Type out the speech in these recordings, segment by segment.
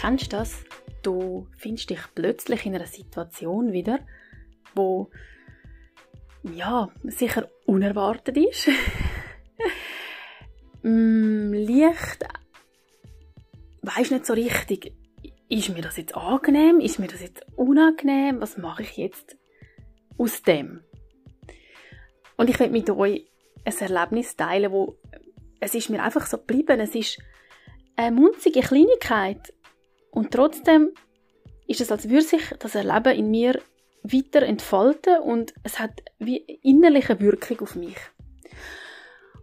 Kennst du das? Du findest dich plötzlich in einer Situation wieder, wo ja, sicher unerwartet ist. mm, Licht weisst nicht so richtig, ist mir das jetzt angenehm, ist mir das jetzt unangenehm, was mache ich jetzt aus dem? Und ich will mit euch ein Erlebnis teilen, wo es ist mir einfach so geblieben, es ist eine munzige Kleinigkeit und trotzdem ist es, als würde sich das Erleben in mir weiter entfalten und es hat wie innerliche Wirkung auf mich.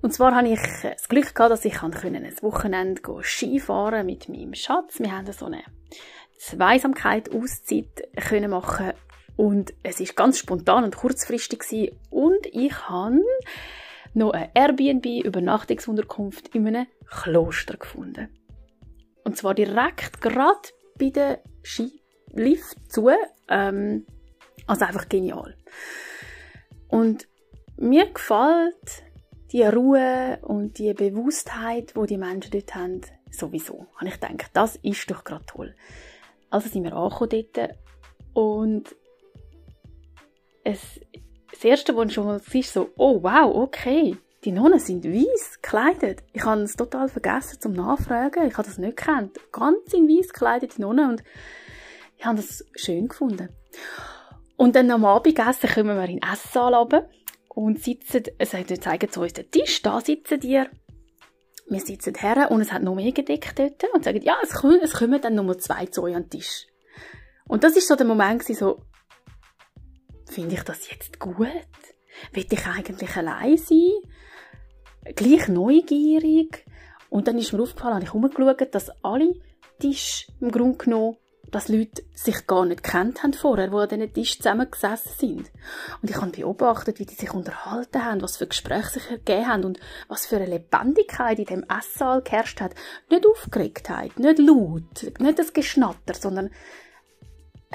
Und zwar habe ich das Glück gehabt, dass ich ein Wochenende Skifahren mit meinem Schatz. Wir haben so eine Zweisamkeit, Auszeit können machen und es ist ganz spontan und kurzfristig gewesen. und ich habe noch eine Airbnb Übernachtungsunterkunft in einem Kloster gefunden. Und zwar direkt gerade bei der Skilift zu. Ähm, also einfach genial. Und mir gefällt die Ruhe und die Bewusstheit, wo die, die Menschen dort haben, sowieso. Und ich denke, das ist doch gerade toll. Also sind wir angekommen dort und es, das Erste, was schon mal ist, so, oh wow, okay, die Nonnen sind weiß gekleidet. Ich habe es total vergessen zum Nachfragen. Ich habe das nicht gekannt. Ganz in weiß gekleidet, die Nonnen. Und ich habe das schön gefunden. Und dann am Abendessen kommen wir in den Esssaal runter und sitzen, es zeigen zu uns den Tisch, da sitzen die. Wir sitzen her und es hat noch mehr gedeckt dort und sagen, ja, es kommen, es kommen dann Nummer zwei zu euch an den Tisch. Und das ist so der Moment so, finde ich das jetzt gut? Will ich eigentlich allein sein? Gleich neugierig? Und dann ist mir aufgefallen, habe ich umgeschaut, dass alle Tische im Grunde genommen dass Leute sich gar nicht kennt haben vorher, wo an diesen Tisch zusammengesessen sind. Und ich habe beobachtet, wie die sich unterhalten haben, was für Gespräche sich ergeben haben und was für eine Lebendigkeit in dem Esssaal geherrscht hat. Nicht Aufgeregtheit, nicht laut, nicht das Geschnatter, sondern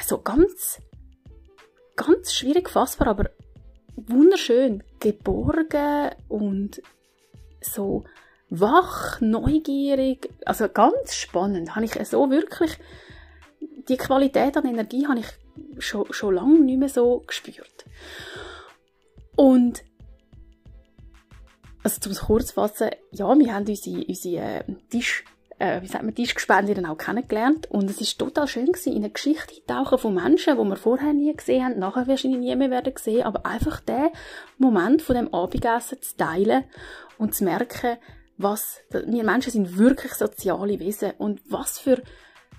so ganz, ganz schwierig fassbar, aber wunderschön, geborgen und so wach, neugierig, also ganz spannend. Habe ich so wirklich die Qualität an Energie habe ich schon, schon lange nicht mehr so gespürt. Und also zum Kurzfassen, ja, wir haben unsere, unsere äh, Tisch, äh, wie sagt man, Tischgespendlerin auch kennengelernt. Und es ist total schön gewesen, in eine Geschichte tauchen von Menschen, die wir vorher nie gesehen haben, nachher wahrscheinlich nie mehr werden sehen, aber einfach den Moment von dem Abendessen zu teilen und zu merken, was, wir Menschen sind wirklich soziale Wesen. Und was für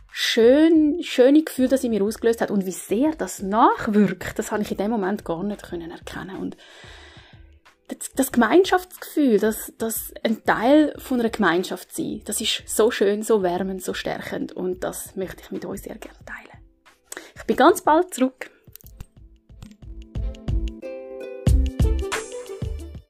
schön, schöne Gefühl, das in mir ausgelöst hat und wie sehr das nachwirkt, das habe ich in dem Moment gar nicht können. Erkennen und das, Gemeinschaftsgefühl, das, das ein Teil von einer Gemeinschaft sein, das ist so schön, so wärmend, so stärkend und das möchte ich mit euch sehr gerne teilen. Ich bin ganz bald zurück.